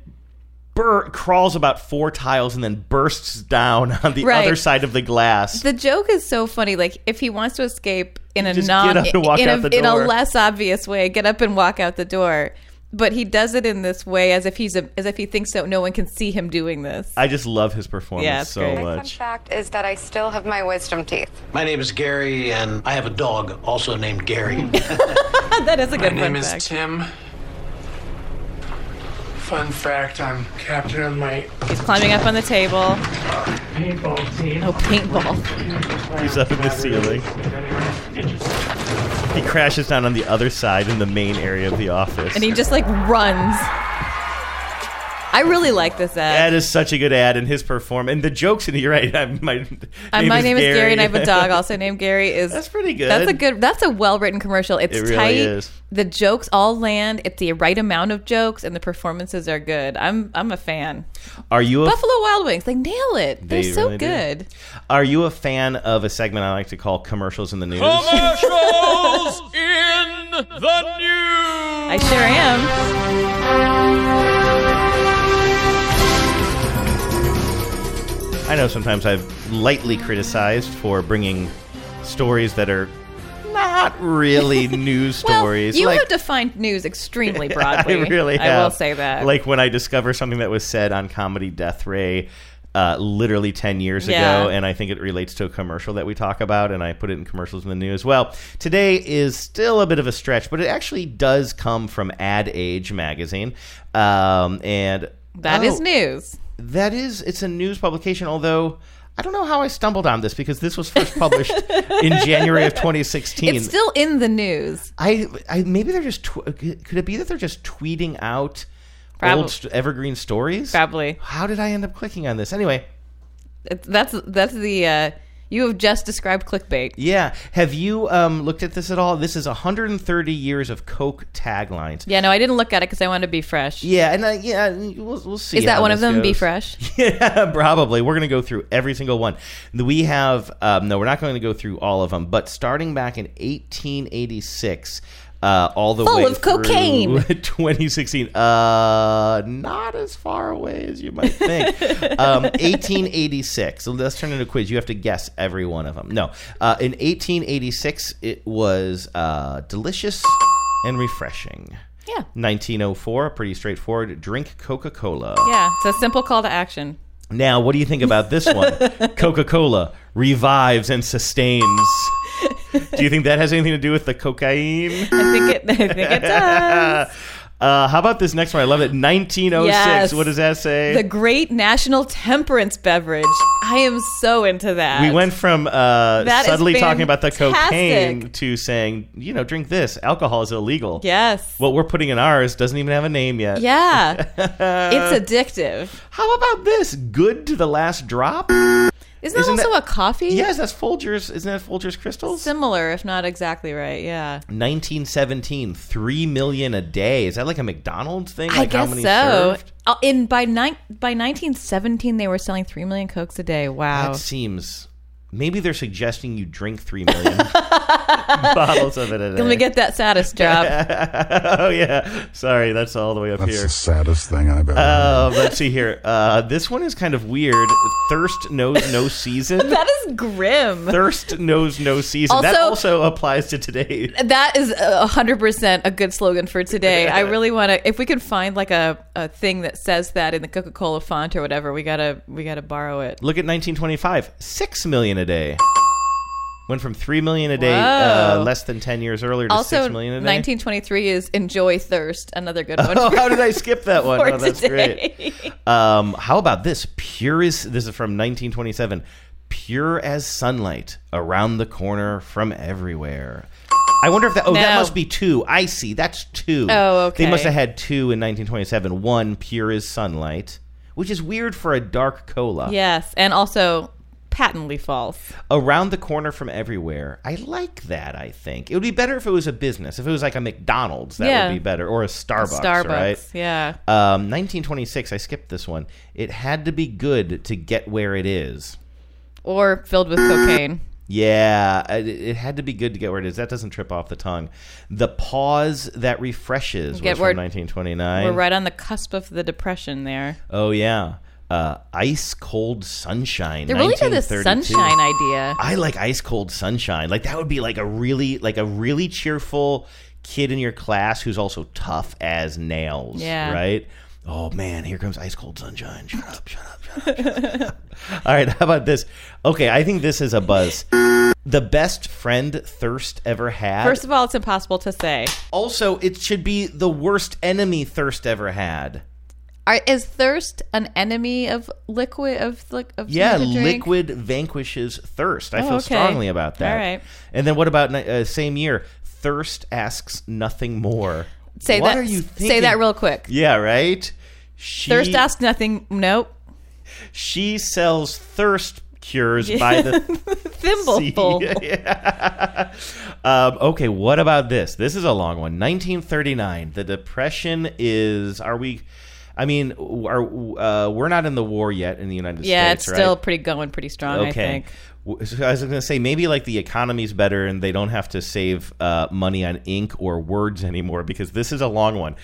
bur- crawls about four tiles and then bursts down on the Right. other side of the glass. The joke is so funny. Like if he wants to escape in a non get up and walk in, a, in a less obvious way, get up and walk out the door. But he does it in this way as if he's a, as if he thinks that no one can see him doing this. I just love his performance Yeah, it's so great. My fun fact is that I still have my wisdom teeth. My name is Gary, and I have a dog also named Gary. that is a good name. My fun name is. Tim. Fun fact: I'm captain of my He's climbing up on the table. paintball team. Oh, paintball. He's up in the ceiling. He crashes down on the other side in the main area of the office. And he just like runs. I really like this ad. That is such a good ad, and his perform and the jokes in it. You're right. I'm, my Uh, name my is name Gary. is Gary, and I have a dog also named Gary. Is That's pretty good. That's a good. That's a well written commercial. It's It really tight. is. The jokes all land. It's the right amount of jokes, and the performances are good. I'm I'm a fan. Are you a Buffalo Wild Wings? They nail it. They're They so really do. good. Are you a fan of a segment I like to call commercials in the news? Commercials in the news. I sure am. I know sometimes I've lightly criticized for bringing stories that are not really news Well, stories. you like, have defined news extremely broadly. I really I have. will say that. Like when I discover something that was said on Comedy Death Ray uh, literally 10 years Yeah. ago, and I think it relates to a commercial that we talk about, and I put it in commercials in the news. Well, today is still a bit of a stretch, but it actually does come from Ad Age magazine. Um, and That is oh, news. That is, it's a news publication, although. I don't know how I stumbled on this because this was first published in January of 2016. It's still in the news. I, I maybe they're just tw- could it be that they're just tweeting out Probably. old st- evergreen stories? Probably. How did I end up clicking on this anyway? That's that's the uh, you have just described clickbait. Yeah, have you um, looked at this at all? This is 130 years of Coke taglines. Yeah, no, I didn't look at it because I wanted to be fresh. Yeah, and uh, yeah, we'll, we'll see. Is that one of them? Be fresh. Yeah, probably. We're going to go through every single one. We have um, no, we're not going to go through all of them, but starting back in 1886. Uh, all the Full way of through cocaine. 2016. Uh, not as far away as you might think. um, 1886. So let's turn into a quiz. You have to guess every one of them. No, uh, in 1886, it was uh, delicious and refreshing. Yeah. 1904, pretty straightforward. Drink Coca Cola. Yeah, it's a simple call to action. Now, what do you think about this one? Coca Cola revives and sustains. Do you think that has anything to do with the cocaine? I think it. I think it does. Uh, how about this next one? I love it. 1906. Yes. What does that say? The great national temperance beverage. I am so into that. we went from uh, subtly talking about the cocaine to saying, you know, drink this. Alcohol is illegal. Yes. What we're putting in ours doesn't even have a name yet. Yeah. it's addictive. How about this? Good to the last drop? Isn't that also a coffee? Yes, that's Folgers. Isn't that Folgers Crystals? Similar, if not exactly right. Yeah. 1917, 3 million a day. Is that like a McDonald's thing? I Like how guess many so. served? Uh, In by nine by 1917, they were selling three million cokes a day. Wow. That seems. Maybe they're suggesting you drink 3 million bottles of it a day. Let me get that status job. oh, yeah. Sorry, that's all the way up That's here. That's the saddest thing I've ever Uh, let's see here. Uh, this one is kind of weird. Thirst knows no season. that is grim. Thirst knows no season. that Also- also applies to today. That is a hundred percent a good slogan for today. I really want to. If we can find like a, a thing that says that in the Coca Cola font or whatever, we gotta we gotta borrow it. Look at 1925, six million a day. Went from three million a day uh, less than ten years earlier to Also, six million a day. 1923 is enjoy thirst. Another good one. Oh, for- how did I skip that one? Oh, that's today. great. Um, how about this? Pure as this is from 1927. Pure as sunlight around the corner from everywhere. I wonder if that. Oh, that must be two. I see. That's two. Oh, okay. They must have had two in 1927. One pure as sunlight, which is weird for a dark cola. Yes, and also patently false. Around the corner from everywhere. I like that, I think. It would be better if it was a business. If it was like a McDonald's, that Yeah. would be better. Or a Starbucks, Starbucks, right? yeah. Um, 1926, I skipped this one. It had to be good to get where it is. Or filled with cocaine. Yeah, it, it had to be good to get where it is. That doesn't trip off the tongue. The pause that refreshes Get was from 1929. We're right on the cusp of the depression there. Oh, yeah. Uh, ice cold sunshine. They're really into this sunshine idea. I like ice cold sunshine. Like that would be like a really like a really cheerful kid in your class who's also tough as nails. Yeah. Right. Oh man, here comes ice cold sunshine. Shut up, shut up, shut up. Shut up. All right, how about this? Okay, I think this is a buzz. The best friend Thirst ever had. First of all, it's impossible to say. also, it should be the worst enemy Thirst ever had. Are, is thirst an enemy of liquid of like of Yeah, liquid vanquishes thirst. I Oh, feel okay. strongly about that. All right. And then what about uh, same year? Thirst asks nothing more. Say what that. Are you say that real quick. Yeah, right. She, Thirst asks nothing. Nope. She sells thirst cures by the Thimbleful. Yeah. um, okay, what about this? This is a long one. 1939. The Depression is. Are we? I mean, are uh, we're not in the war yet in the United Yeah, States? Yeah, it's still pretty going pretty strong. I Okay. think. So I was going to say maybe like the economy's better and they don't have to save uh, money on ink or words anymore because this is a long one.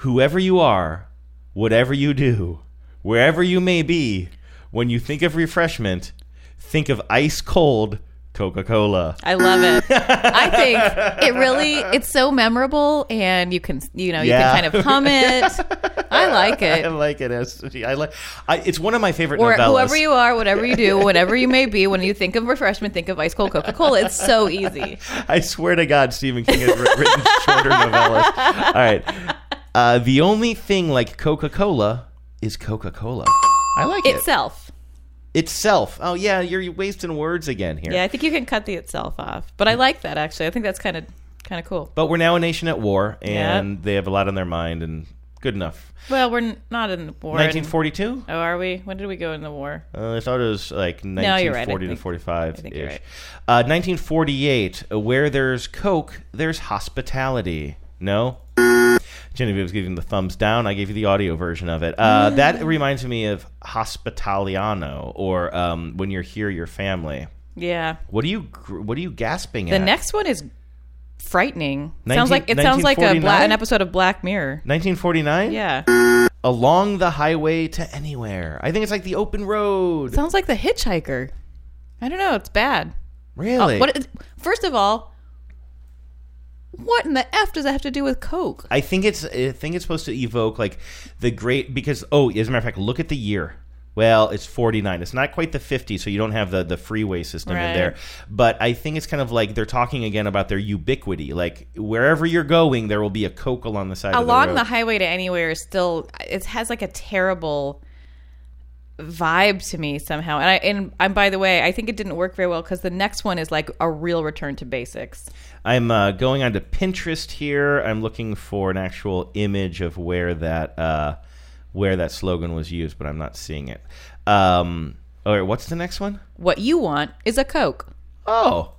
Whoever you are, whatever you do, wherever you may be, when you think of refreshment, think of ice cold Coca Cola. I love it. I think it really it's so memorable, and you can you know Yeah. you can kind of hum it. I like it. I like it. As, I like. I, it's one of my favorite Or novellas. whoever you are, whatever you do, whatever you may be, when you think of refreshment, think of ice cold Coca Cola. It's so easy. I swear to God, Stephen King has written shorter novellas. All right. Uh, the only thing like Coca Cola is Coca Cola. I like it. Itself. Itself. Oh, yeah, you're wasting words again here. Yeah, I think you can cut the itself off. But I like that actually. I think that's kind of kind of cool. But we're now a nation at war, and they have a lot on their mind, and good enough. Well, we're n- not in the war. 1942? Oh, are we? When did we go in the war? Uh, I thought it was like No, you're right. 1940 to 45 I think you're ish. right. Uh, 1948, uh, where there's Coke, there's hospitality. No? Genevieve was giving the thumbs down. I gave you the audio version of it. Uh, that reminds me of Hospitaliano, or um, when you're here, your family. Yeah. What are you? gr- What are you gasping at? The next one is frightening. 19 sounds like it sounds like a bla- 1949? an episode of Black Mirror. 1949. Yeah. Along the highway to anywhere. I think it's like the open road. Sounds like the hitchhiker. I don't know. It's bad. Really? Uh, what? First of all, what in the f does that have to do with Coke? I think it's I think it's supposed to evoke like the great because oh as a matter of fact look at the year. Well, it's 49. It's not quite the 50, so you don't have the, the freeway system Right. in there. But I think it's kind of like they're talking again about their ubiquity. Like wherever you're going, there will be a Coke along the side of the Along road. the highway to anywhere is still it has like a terrible vibe to me somehow. And I and I'm by the way, I think it didn't work very well because the next one is like a real return to basics. I'm uh, going onto Pinterest here. I'm looking for an actual image of where that uh, where that slogan was used, but I'm not seeing it. Um, all right, what's the next one? What you want is a Coke. Oh,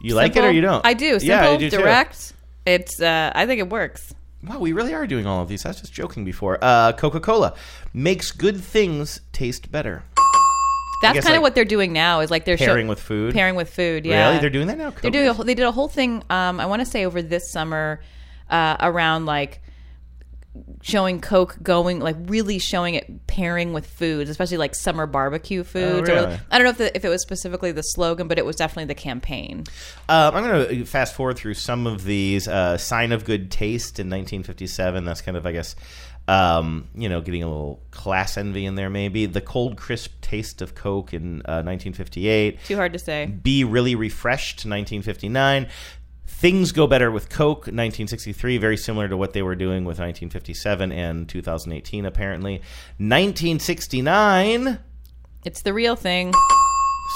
you like it or you don't? I do. Simple, yeah, I do too. direct. It's uh, I think it works. Wow, we really are doing all of these. I was just joking before. Uh, Coca Cola makes good things taste better. That's guess, kind like, of what they're doing now. Is like they're show- pairing with food? Pairing with food. Yeah, Really? They're doing that now? They're doing. A, whole- they did a whole thing. Um, I want to say over this summer, uh, around like showing Coke going like really showing it pairing with foods, especially like summer barbecue foods. Oh, really? Or I don't know if the, if it was specifically the slogan, but it was definitely the campaign. Um, I'm going to fast forward through some of these. Uh, Sign of Good Taste in 1957. That's kind of, I guess, um, you know, getting a little class envy in there, maybe. The Cold Crisp Taste of Coke in uh, 1958. Too hard to say. Be Really Refreshed, 1959. Things Go Better with Coke, 1963, very similar to what they were doing with 1957 and 2018, apparently. 1969. It's the real thing.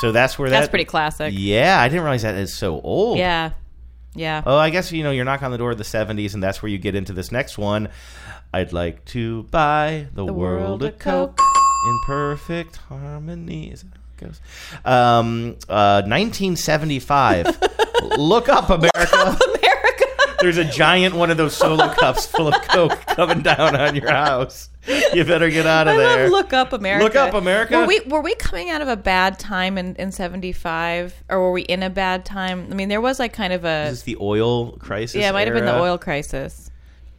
So that's where That's that. pretty classic. Yeah, I didn't realize that is so old. Yeah, yeah. Oh, I guess you know you're knocking on the door of the '70s, and that's where you get into this next one. I'd like to buy the, The world, world a a Coke, in perfect harmony. Is that goes? Um, uh, 1975. Look up, America. america There's a giant one of those solo cups full of Coke coming down on your house. You better get out of I there. Look Up America. Look Up America. Were we were we coming out of a bad time in in '75, or were we in a bad time? I mean, there was like kind of a Is this the oil crisis? yeah, it might have been the era? oil crisis.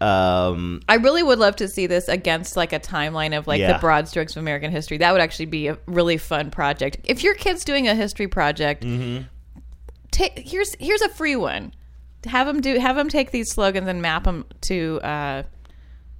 Um, I really would love to see this against like a timeline of like Yeah. the broad strokes of American history. That would actually be a really fun project. If your kid's doing a history project, mhm. take here's here's a free one. Have them do have them take these slogans and map them to uh,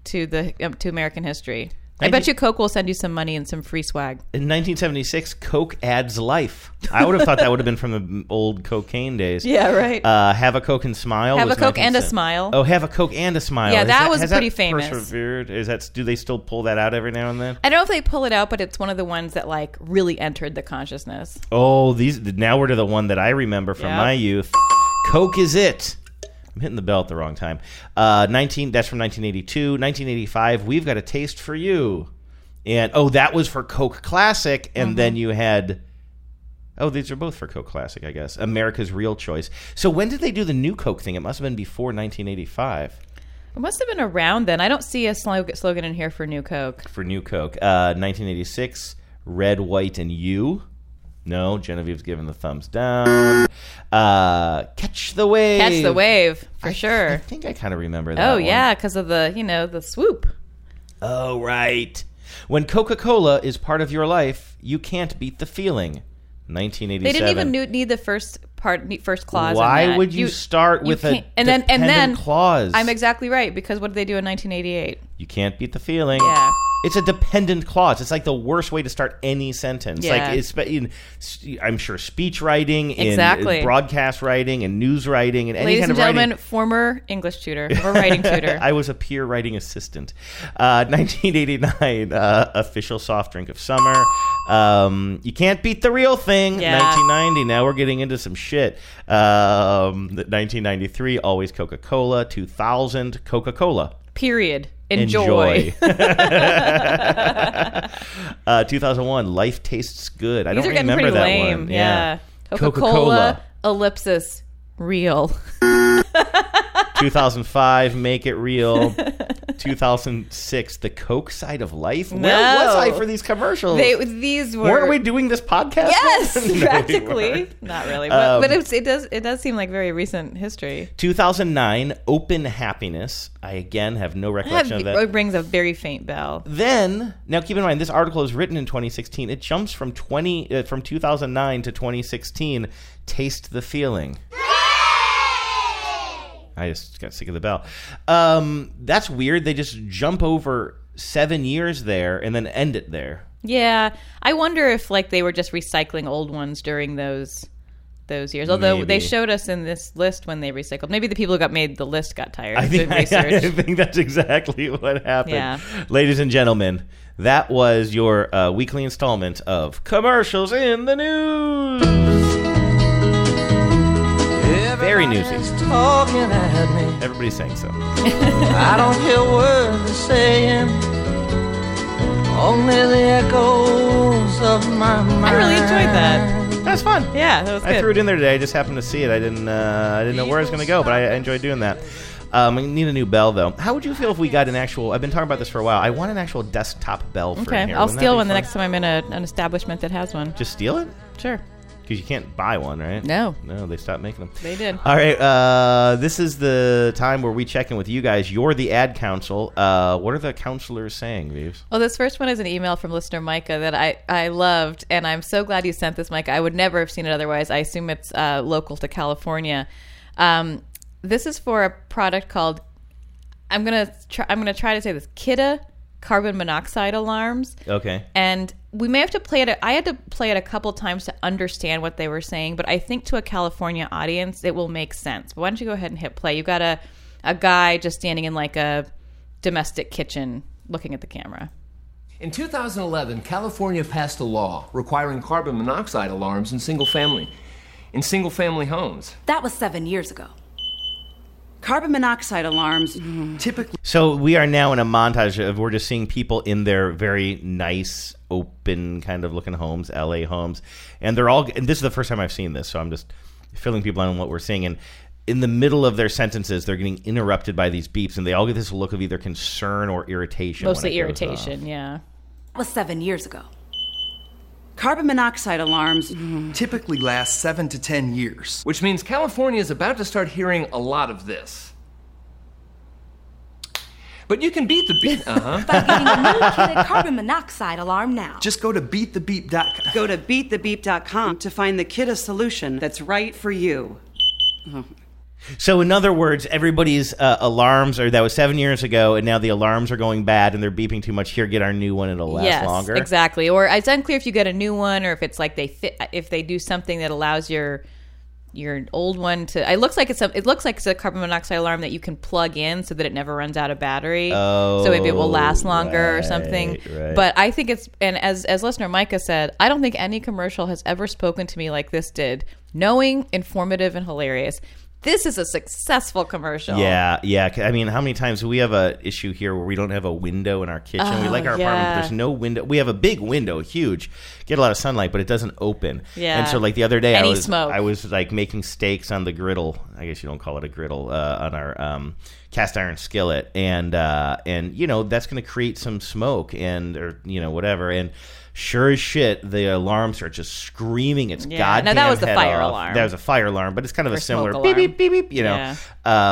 to the um, to American history. I bet you. Coke will send you some money and some free swag. In 1976, Coke adds life. I would have thought that would have been from the old cocaine days. Yeah, right. Uh, have a Coke and smile. Have was a Coke and a smile. Oh, have a Coke and a smile. Yeah, Has that was pretty famous. Persevered? Is that do they still pull that out every now and then? I don't know if they pull it out, but it's one of the ones that like really entered the consciousness. Oh, these now we're to the one that I remember from Yep. my youth. Coke is it. I'm hitting the bell at the wrong time. Uh, 19. That's from 1982. 1985. We've got a taste for you, and oh, that was for Coke Classic, and Mhm. then you had. Oh, these are both for Coke Classic, I guess. America's Real Choice. So when did they do the new Coke thing? It must have been before 1985 It must have been around then. I don't see a slogan in here for New Coke. for New Coke. Uh, 1986, Red, White, and You. No, Genevieve's giving the thumbs down. Uh, Catch the Wave. Catch the wave for I sure. I think I kind of remember that. Oh one. yeah, because of the you know the swoop. Oh, right. When Coca Cola is part of your life, you can't beat the feeling. 1987. They didn't even need- the first part, first clause. Why would you start with a and then and then clause? I'm exactly right because what did they do in 1988? You can't beat the feeling. Yeah. It's a dependent clause. It's like the worst way to start any sentence. Yeah. Like it's in, I'm sure speech writing, in Exactly. broadcast writing, and news writing, and any Ladies kind and of gentlemen, writing. former English tutor or writing tutor. I was a peer writing assistant. Uh, 1989, uh, official soft drink of summer. Um, you can't beat the real thing. Yeah. 1990. Now we're getting into some shit. Um, 1993, always Coca Cola. 2000, Coca Cola. Period. Enjoy. uh, 2001, Life Tastes Good. I These don't are getting remember pretty that lame. one. Yeah. Coca Coca-Cola. Cola ellipsis real. 2005, Make It Real. 2006, The Coke Side of Life. Where No. was I for these commercials? They, these were Weren't we doing this podcast? Yes, No, practically. weren't. Really, but, Um, but it does it does seem like very recent history. 2009, Open Happiness. I again have no I have, recollection of that. it rings a very faint bell. Then, now keep in mind, this article is written in 2016. It jumps from 20 uh, from 2009 to 2016. Taste the feeling. I just got sick of the bell. Um, that's weird. They just jump over seven years there and then end it there. Yeah, I wonder if like they were just recycling old ones during those those years. Although they showed us in this list when they recycled. Maybe the people who got made the list got tired. I think, doing I, think that's exactly what happened. Yeah. Ladies and gentlemen, that was your uh, weekly installment of Commercials in the News. Very newsy. talking at me. Everybody's saying so. I don't hear words they're saying, only the echoes of my mind. I really enjoyed that. That's fun. Yeah, that was I good. threw it in there today. I just happened to see it. I didn't. Uh, I didn't know where I was going to go, but I, I enjoyed doing that. Um, I need a new bell though. How would you feel if we got an actual? I've been talking about this for a while. I want an actual desktop bell for Okay, here. I'll Wouldn't that steal be one the fun? next time I'm in a, an establishment that has one. Just steal it? Sure. Because you can't buy one, right? No. No, they stopped making them. They did. All right. Uh, this is the time where we check in with you guys. You're the ad council. Uh, what are the counselors saying, Vives? Well, this first one is an email from listener Micah that I, I loved, and I'm so glad you sent this, Micah. I would never have seen it otherwise. I assume it's uh, local to California. Um, this is for a product called I'm gonna try, I'm gonna try to say this Kidde carbon monoxide alarms. Okay. And we may have to play it. I had to play it a couple times to understand what they were saying, but I think to a California audience, it will make sense. But why don't you go ahead and hit play? You got a a guy just standing in like a domestic kitchen, looking at the camera. In 2011, California passed a law requiring carbon monoxide alarms in single family in single family homes. That was seven years ago. Carbon monoxide alarms typically. So we are now in a montage of we're just seeing people in their very nice, open kind of looking homes, LA homes, and they're all. And this is the first time I've seen this, so I'm just filling people in on what we're seeing. And in the middle of their sentences, they're getting interrupted by these beeps, and they all get this look of either concern or irritation. Mostly irritation, yeah. That was seven years ago. Carbon monoxide alarms Typically last seven to ten years. Which means California is about to start hearing a lot of this. But you can beat the beat. Uh huh. by getting a new Kidde carbon monoxide alarm now. Just go to beatthebeep.com. Go to beatthebeep.com to find the Kidde solution that's right for you. Oh. So, in other words, everybody's uh, alarms are that was seven years ago, and now the alarms are going bad and they're beeping too much. Here, get our new one; it'll last yes, longer. exactly. Or it's unclear if you get a new one or if it's like they fit if they do something that allows your your old one to. It looks like it's a. It looks like it's a carbon monoxide alarm that you can plug in so that it never runs out of battery. Oh, so maybe it will last longer or something. right, right. But I think it's and as as listener Micah said, I don't think any commercial has ever spoken to me like this did. Knowing, informative, and hilarious. This is a successful commercial. Yeah, yeah. I mean, how many times we have a issue here where we don't have a window in our kitchen? we Oh, like our apartment, but there's no window. We have a big window, huge, get a lot of sunlight, but it doesn't open. Yeah. And so, like the other day, Any I was smoke. I was like making steaks on the griddle. I guess you don't call it a griddle uh, on our um, cast iron skillet, and uh, and you know that's going to create some smoke and or you know whatever and. Sure as shit, the alarm starts just screaming its Yeah. goddamn No, that was the fire off. alarm. That was a fire alarm, but it's kind of Or a similar beep beep beep beep. You know, Yeah.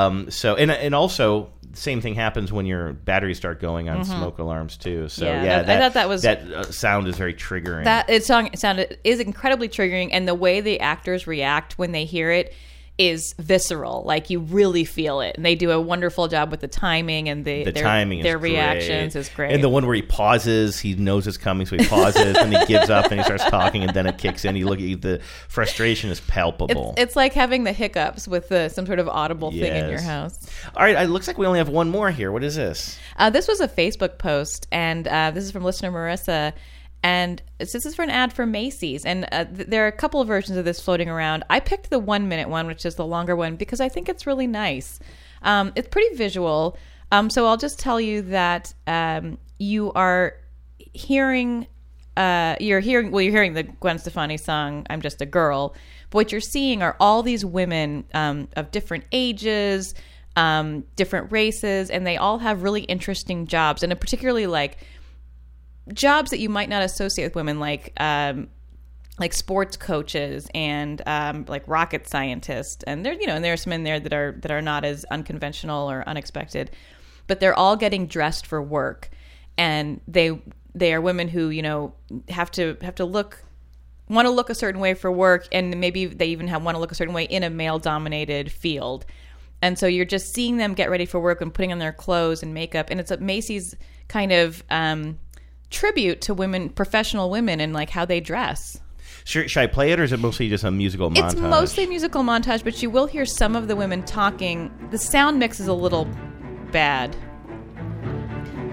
um, so and and also same thing happens when your batteries start going on Mhm. smoke alarms too. So Yeah, yeah, that- I thought that was- that uh, sound is very triggering. That it song it sounded is incredibly triggering, and the way the actors react when they hear it is visceral. Like you really feel it, and they do a wonderful job with the timing and the, the their, timing, their is great. reactions is great. And the one where he pauses, he knows it's coming, so he pauses, and he gives up, and he starts talking, and then it kicks in. You look at the frustration is palpable. it's like having the hiccups with the, some sort of audible thing in your house. All right, it looks like we only have one more here. What is this? Uh, this was a Facebook post, and uh, this is from listener Marissa. And this is for an ad for Macy's. And uh, th- there are a couple of versions of this floating around. I picked the one minute one, which is the longer one, because I think it's really nice. Um, it's pretty visual. Um, so I'll just tell you that um, you are hearing. Uh, you're hearing well. You're hearing the Gwen Stefani song "I'm Just a Girl," but what you're seeing are all these women um, of different ages, um, different races, and they all have really interesting jobs, and particularly like jobs that you might not associate with women, like um, like sports coaches and um, like rocket scientists, and there you know, and there are some in there that are that are not as unconventional or unexpected, but they're all getting dressed for work, and they they are women who you know have to have to look want to look a certain way for work. And maybe they even have want to look a certain way in a male dominated field. And so you're just seeing them get ready for work and putting on their clothes and makeup. And it's a macy's kind of um, tribute to women professional women and like how they dress Should, should I play it, or is it mostly just a musical montage? it's mostly a musical montage but you will hear some of the women talking the sound mix is a little bad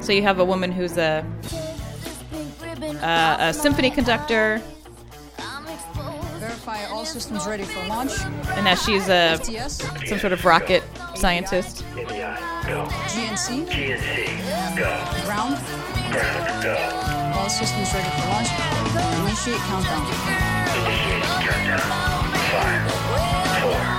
so you have a woman who's a uh, a symphony conductor Verify all systems ready for launch. and now she's a FTS. some sort of rocket scientist. GNC. GNC, go. Ground. All systems ready for launch. Initiate countdown. Initiate countdown. Five.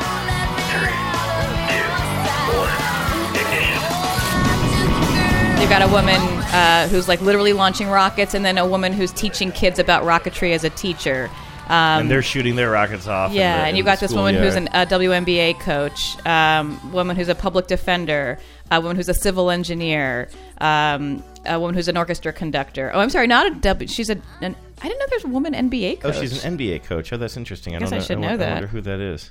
You've got a woman uh, who's like literally launching rockets, and then a woman who's teaching kids about rocketry as a teacher. Um, and they're shooting their rockets off. yeah, the- and you've got this woman who's an, a WNBA coach, um, woman who's a public defender, a woman who's a civil engineer, um, a woman who's an orchestra conductor. Oh, I'm sorry, not a W. She's a. An, I didn't know there's a woman NBA Oh, coach. she's an NBA coach. Oh, that's interesting. I, Guess don't I know. should know won- that. I wonder who that is.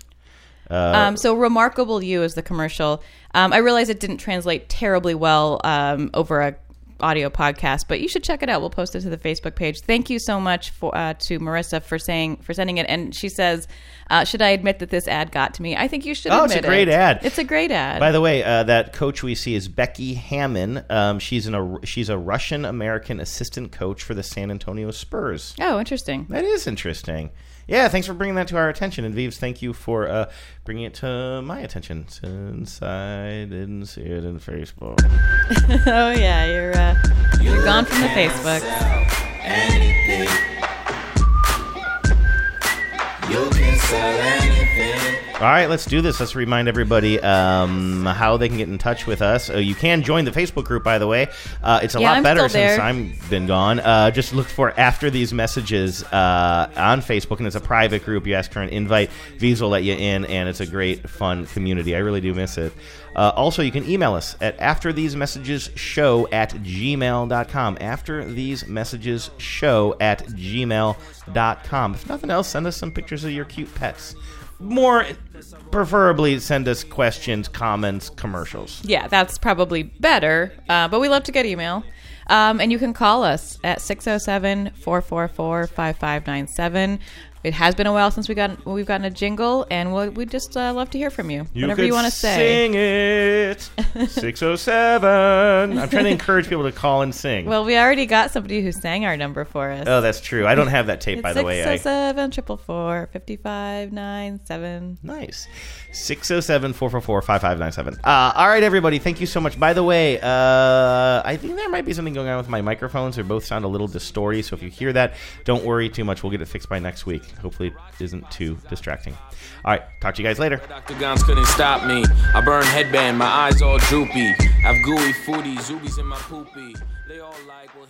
Uh, Um, so remarkable you is the commercial. Um, I realize it didn't translate terribly well um, over a audio podcast, but you should check it out. We'll post it to the Facebook page. Thank you so much for uh, to Marissa for saying for sending it. And she says, uh, "Should I admit that this ad got to me? I think you should. Admit it. Oh, it's a great it. ad. It's a great ad. By the way, uh, that coach we see is Becky Hammon. Um, she's an a, she's a Russian American assistant coach for the San Antonio Spurs. oh, interesting. That is interesting. Yeah, thanks for bringing that to our attention. And Vives, thank you for uh, bringing it to my attention since I didn't see it in Facebook. oh yeah, you're uh, you're gone from the Facebook. Sell anything. All right, let's do this. Let's remind everybody um, how they can get in touch with us. Uh, you can join the Facebook group, by the way. Uh, it's a Yeah, lot I'm better since. I've been gone. Uh, just look for After These Messages uh, on Facebook, and it's a private group. You ask for an invite, V's will let you in, and it's a great, fun community. I really do miss it. Uh, also, you can email us at after these messages show at gmail.com. After these messages show at gmail.com. If nothing else, send us some pictures of your cute pets. More preferably, send us questions, comments, commercials. Yeah, that's probably better. Uh, but we love to get email. Um, and you can call us at 607 444 5597. It has been a while since we got we've gotten a jingle, and we'll, we just uh, love to hear from you. Whatever you want to say. Sing it. 607. I'm trying to encourage people to call and sing. Well, we already got somebody who sang our number for us. oh, that's true. I don't have that tape, by the way. I, 607 444 5597. Nice. 607 444 5597. Uh, All right, everybody. Thank you so much. By the way, uh, I think there might be something going on with my microphones. They both sound a little distorty. So if you hear that, don't worry too much. We'll get it fixed by next week. Hopefully, it isn't too distracting. All right. Talk to you guys later. Octagons couldn't stop me. I burn headband, my eyes all droopy. I've gooey foodie, zoobies in my poopy. They all like, well,